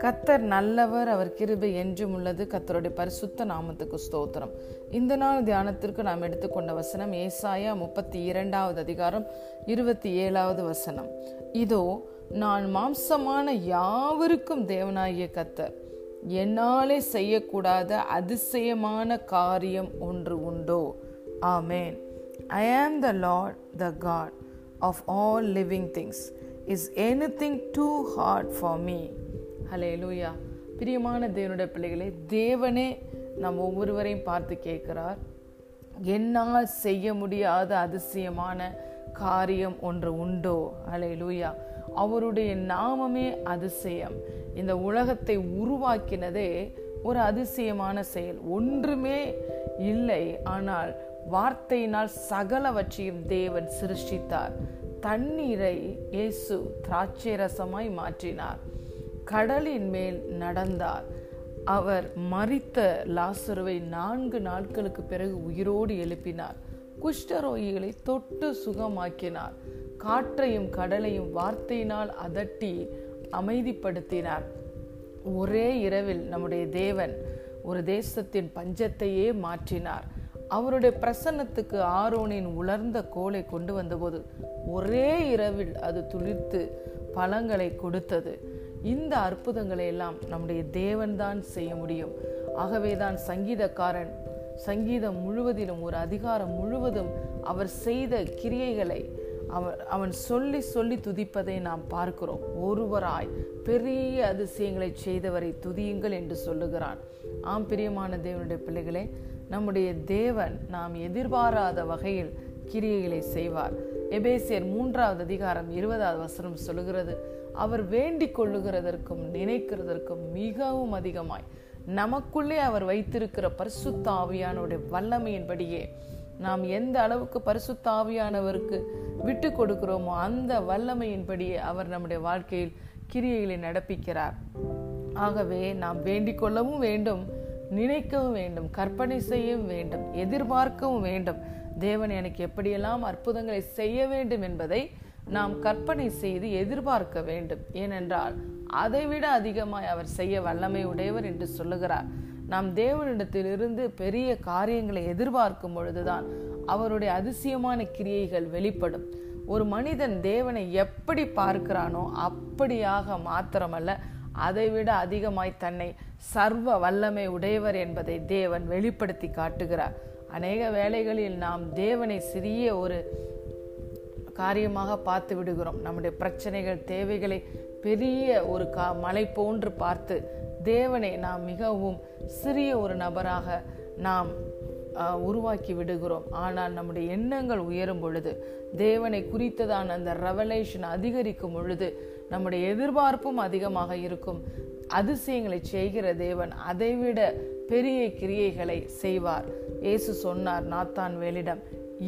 கத்தர் நல்லவர் அவர் கிருபை என்றும் உள்ளது. கத்தருடைய பரிசுத்த நாமத்துக்கு ஸ்தோத்திரம். இந்த நாள் தியானத்திற்கு நாம் எடுத்துக்கொண்ட வசனம் ஏசாயா முப்பத்தி இரண்டாவது அதிகாரம் இருபத்தி ஏழாவது வசனம். இதோ நான் மாம்சமான யாவருக்கும் தேவனாகிய கத்தர் என்னாலே செய்யக்கூடாத அதிசயமான காரியம் ஒன்று உண்டோ? ஆமேன். I am the Lord the God of all living things is anything too hard for me hallelujah பிரியமான தேவனுடைய பிள்ளைகளே தேவனே நம் ஒவ்வொருவரையும் பார்த்து கேட்கிறார். என்னால் செய்ய முடியாத அதிசயமான காரியம் ஒன்று உண்டோ? ஹலே லூயா அவருடைய நாமமே அதிசயம். இந்த உலகத்தை உருவாக்கினதே ஒரு அதிசயமான செயல். ஒன்றுமே இல்லை. ஆனால் வார்த்தையினால் சகலவற்றையும் தேவன் சிருஷ்டித்தார். தண்ணீரை இயேசு திராட்சை ரசமாய் மாற்றினார். கடலின் மேல் நடந்தார். அவர் மறித்த லாசருவை நான்கு நாட்களுக்கு பிறகு உயிரோடு எழுப்பினார். குஷ்டரோகிகளை தொட்டு சுகமாக்கினார். காற்றையும் கடலையும் வார்த்தையினால் அதட்டி அமைதிப்படுத்தினார். ஒரே இரவில் நம்முடைய தேவன் ஒரு தேசத்தின் பஞ்சத்தையே மாற்றினார். அவருடைய பிரசன்னத்துக்கு ஆரோனின் உலர்ந்த கோலை கொண்டு வந்தபோது ஒரே இரவில் அது துளிர்த்து பழங்களை கொடுத்தது. இந்த அற்புதங்களை எல்லாம் நம்முடைய தேவன்தான் செய்ய முடியும். ஆகவேதான் சங்கீதக்காரன் சங்கீதம் முழுவதிலும் ஒரு அதிகாரம் முழுவதும் அவர் செய்த கிரியைகளை அவன் அவன் சொல்லி சொல்லி துதிப்பதை நாம் பார்க்கிறோம். ஒருவராய் பெரிய அதிசயங்களை செய்தவரை துதியுங்கள் என்று சொல்லுகிறான். ஆம் பிரியமான தேவனுடைய பிள்ளைகளே நம்முடைய தேவன் நாம் எதிர்பாராத வகையில் கிரியைகளை செய்வார். எபேசியர் மூன்றாவது அதிகாரம் இருபதாவது வசனம் சொல்லுகிறது அவர் வேண்டிக் கொள்ளுகிறதற்கும் நினைக்கிறதற்கும் மிகவும் அதிகமாய். நமக்குள்ளே அவர் வைத்திருக்கிற பரிசுத்த ஆவியானுடைய வல்லமையின்படியே நாம் எந்த அளவுக்கு பரிசுத்த ஆவியானவருக்கு விட்டு கொடுக்கிறோமோ அந்த வல்லமையின்படியே அவர் நம்முடைய வாழ்க்கையில் கிரியைகளை நடப்பிக்கிறார். ஆகவே நாம் வேண்டிக் கொள்ளவும் வேண்டும். நினைக்கவும் வேண்டும் கற்பனை செய்யவும் வேண்டும் எதிர்பார்க்கவும் வேண்டும். தேவன் எனக்கு எப்படியெல்லாம் அற்புதங்களை செய்ய வேண்டும் என்பதை நாம் கற்பனை செய்து எதிர்பார்க்க வேண்டும். ஏனென்றால் அதைவிட அதிகமாய் அவர் செய்ய வல்லமை உடையவர் என்று சொல்லுகிறார். நாம் தேவனிடத்திலிருந்து பெரிய காரியங்களை எதிர்பார்க்கும் பொழுதுதான் அவருடைய அதிசயமான கிரியைகள் வெளிப்படும். ஒரு மனிதன் தேவனை எப்படி பார்க்கிறானோ அப்படியாக மாத்திரமல்ல அதைவிட அதிகமாய் தன்னை சர்வ வல்லமை உடையவர் என்பதை தேவன் வெளிப்படுத்தி காட்டுகிறார். அநேக வேளைகளில் நாம் தேவனை சிறிய ஒரு காரியமாக பார்த்து விடுகிறோம். நம்முடைய பிரச்சனைகள் தேவைகளை பெரிய ஒரு கா மலை போன்று பார்த்து தேவனை நாம் மிகவும் சிறிய ஒரு நபராக நாம் உருவாக்கி விடுகிறோம். ஆனால் நம்முடைய எண்ணங்கள் உயரும் பொழுது தேவனை குறித்ததான அந்த ரெவலேஷன் அதிகரிக்கும் பொழுது நம்முடைய எதிர்பார்ப்பும் அதிகமாக இருக்கும். அதிசயங்களை செய்கிற தேவன் அதைவிட பெரிய கிரியைகளை செய்வார். இயேசு சொன்னார் நாத்தான் வேலிடம்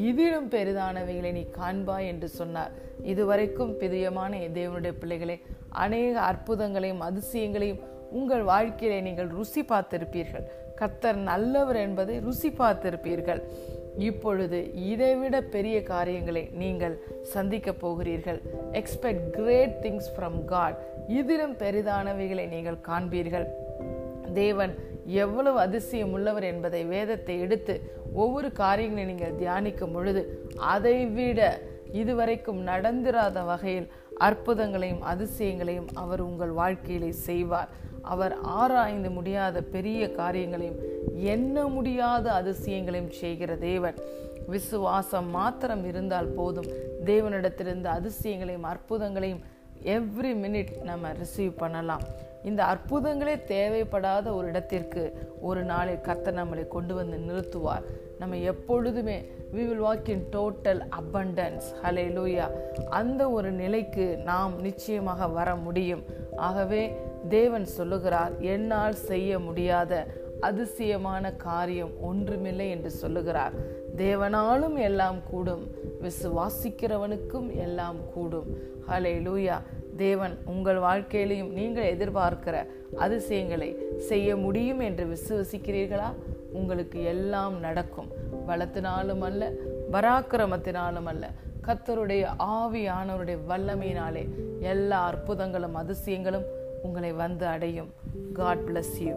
இதிலும் பெரிதானவைகளை நீ காண்பாய் என்று சொன்னார். இதுவரைக்கும் பிரியமான தேவனுடைய பிள்ளைகளே அநேக அற்புதங்களையும் அதிசயங்களையும் உங்கள் வாழ்க்கையிலே நீங்கள் ருசி பார்த்திருப்பீர்கள். கத்தர் நல்லவர் என்பதை ருசி பார்த்திருப்பீர்கள். இப்பொழுது இதைவிட பெரிய காரியங்களை நீங்கள் சந்திக்க போகிறீர்கள். Expect great things from God இதிலும் பெரிதானவைகளை நீங்கள் காண்பீர்கள். தேவன் எவ்வளவு அதிசயம் உள்ளவர் என்பதை வேதத்தை எடுத்து ஒவ்வொரு காரியங்களை நீங்கள் தியானிக்கும் பொழுது அதை விட இதுவரைக்கும் நடந்திராத வகையில் அற்புதங்களையும் அதிசயங்களையும் அவர் உங்கள் வாழ்க்கையிலே செய்வார். அவர் ஆராய்ந்து முடியாத பெரிய காரியங்களையும் எண்ண முடியாத அதிசயங்களையும் செய்கிற தேவன். விசுவாசம் மாத்திரம் இருந்தால் போதும். தேவனிடத்திலிருந்து அதிசயங்களையும் அற்புதங்களையும் எவ்ரி மினிட் நம்ம ரிசீவ் பண்ணலாம். இந்த அற்புதங்களே தேவைப்படாத ஒரு இடத்திற்கு ஒரு நாளில் கத்த நம்மளை கொண்டு வந்து நிறுத்துவார். நம்ம எப்பொழுதுமே we will walk in total abundance hallelujah அந்த ஒரு நிலைக்கு நாம் நிச்சயமாக வர முடியும். ஆகவே தேவன் சொல்லுகிறார் என்னால் செய்ய முடியாத அதிசயமான காரியம் ஒன்றுமில்லை என்று சொல்லுகிறார். தேவனாலும் எல்லாம் கூடும் விசுவாசிக்கிறவனுக்கும் எல்லாம் கூடும். ஹலே லூயா தேவன் உங்கள் வாழ்க்கையிலையும் நீங்கள் எதிர்பார்க்கிற அதிசயங்களை செய்ய முடியும் என்று விசுவசிக்கிறீர்களா? உங்களுக்கு எல்லாம் நடக்கும். பலத்தினாலும் அல்ல பராக்கிரமத்தினாலும் அல்ல. கத்தருடைய ஆவியானவருடைய வல்லமையினாலே எல்லா அற்புதங்களும் அதிசயங்களும் உங்களை வந்து அடையும். God bless you